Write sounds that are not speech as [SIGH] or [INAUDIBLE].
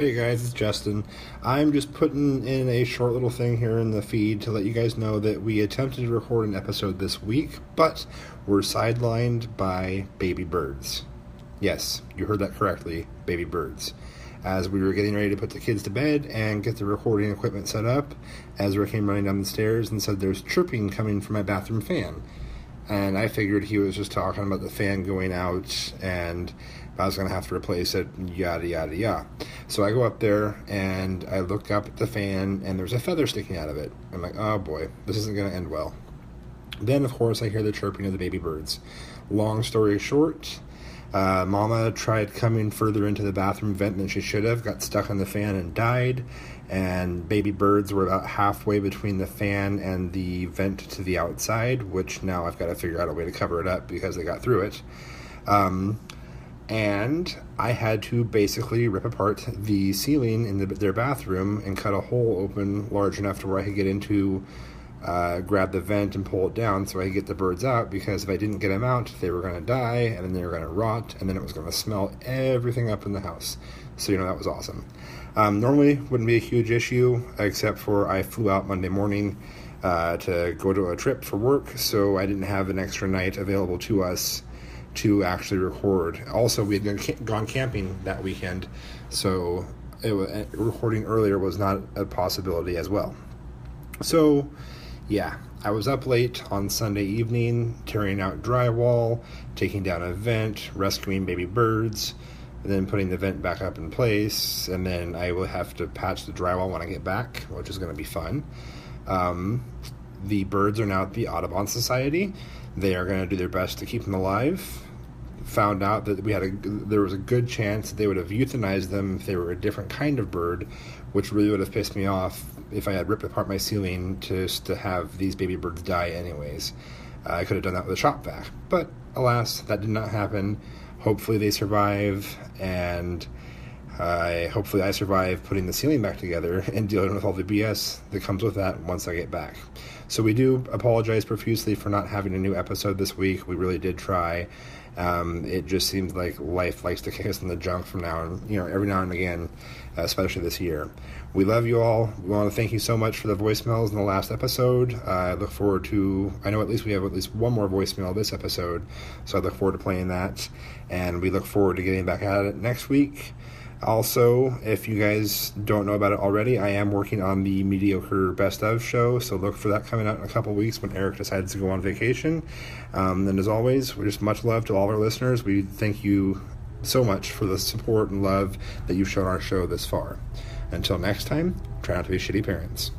Hey guys, it's Justin. I'm just putting in a short little thing here in the feed to let you guys know that we attempted to record an episode this week, but we're sidelined by baby birds. Yes, you heard that correctly, baby birds. As we were getting ready to put the kids to bed and get the recording equipment set up, Ezra came running down the stairs and said there's chirping coming from my bathroom fan. And I figured he was just talking about the fan going out and I was going to have to replace it, yada, yada, yada. So I go up there and I look up at the fan and there's a feather sticking out of it. I'm like, oh boy, this isn't going to end well. Then, of course, I hear the chirping of the baby birds. Long story short, uh, Mama tried coming further into the bathroom vent than she should have, got stuck on the fan and died. And baby birds were about halfway between the fan and the vent to the outside, which now I've got to figure out a way to cover it up because they got through it. Um, and I had to basically rip apart the ceiling in the, their bathroom and cut a hole open large enough to where I could get into, uh, grab the vent and pull it down so I could get the birds out. Because if I didn't get them out, they were going to die and then they were going to rot and then it was going to smell everything up in the house. So you know that was awesome. Um, normally wouldn't be a huge issue except for I flew out Monday morning. Uh, to go to a trip for work, so I didn't have an extra night available to us to actually record. Also, we had gone camping that weekend, so uh, recording earlier was not a possibility as well. So, yeah, I was up late on Sunday evening, tearing out drywall, taking down a vent, rescuing baby birds, and then putting the vent back up in place. And then I will have to patch the drywall when I get back, which is going to be fun. Um, the birds are now at the Audubon Society. They are going to do their best to keep them alive. Found out that we had a there was a good chance that they would have euthanized them if they were a different kind of bird, which really would have pissed me off if I had ripped apart my ceiling just to have these baby birds die anyways. Uh, I could have done that with a shop vac, but alas, that did not happen. Hopefully, they survive, and I hopefully I survive putting the ceiling back together [LAUGHS] and dealing with all the BS that comes with that once I get back. So we do apologize profusely for not having a new episode this week. We really did try. Um, it just seems like life likes to kick us in the junk from now and you know every now and again, especially this year. We love you all. We want to thank you so much for the voicemails in the last episode. Uh, I look forward to. I know at least we have at least one more voicemail this episode, so I look forward to playing that, and we look forward to getting back at it next week. Also, if you guys don't know about it already, I am working on the mediocre best of show, so look for that coming out in a couple weeks when Eric decides to go on vacation. Um, and as always, we just much love to all our listeners. We thank you so much for the support and love that you've shown our show this far. Until next time, try not to be shitty parents.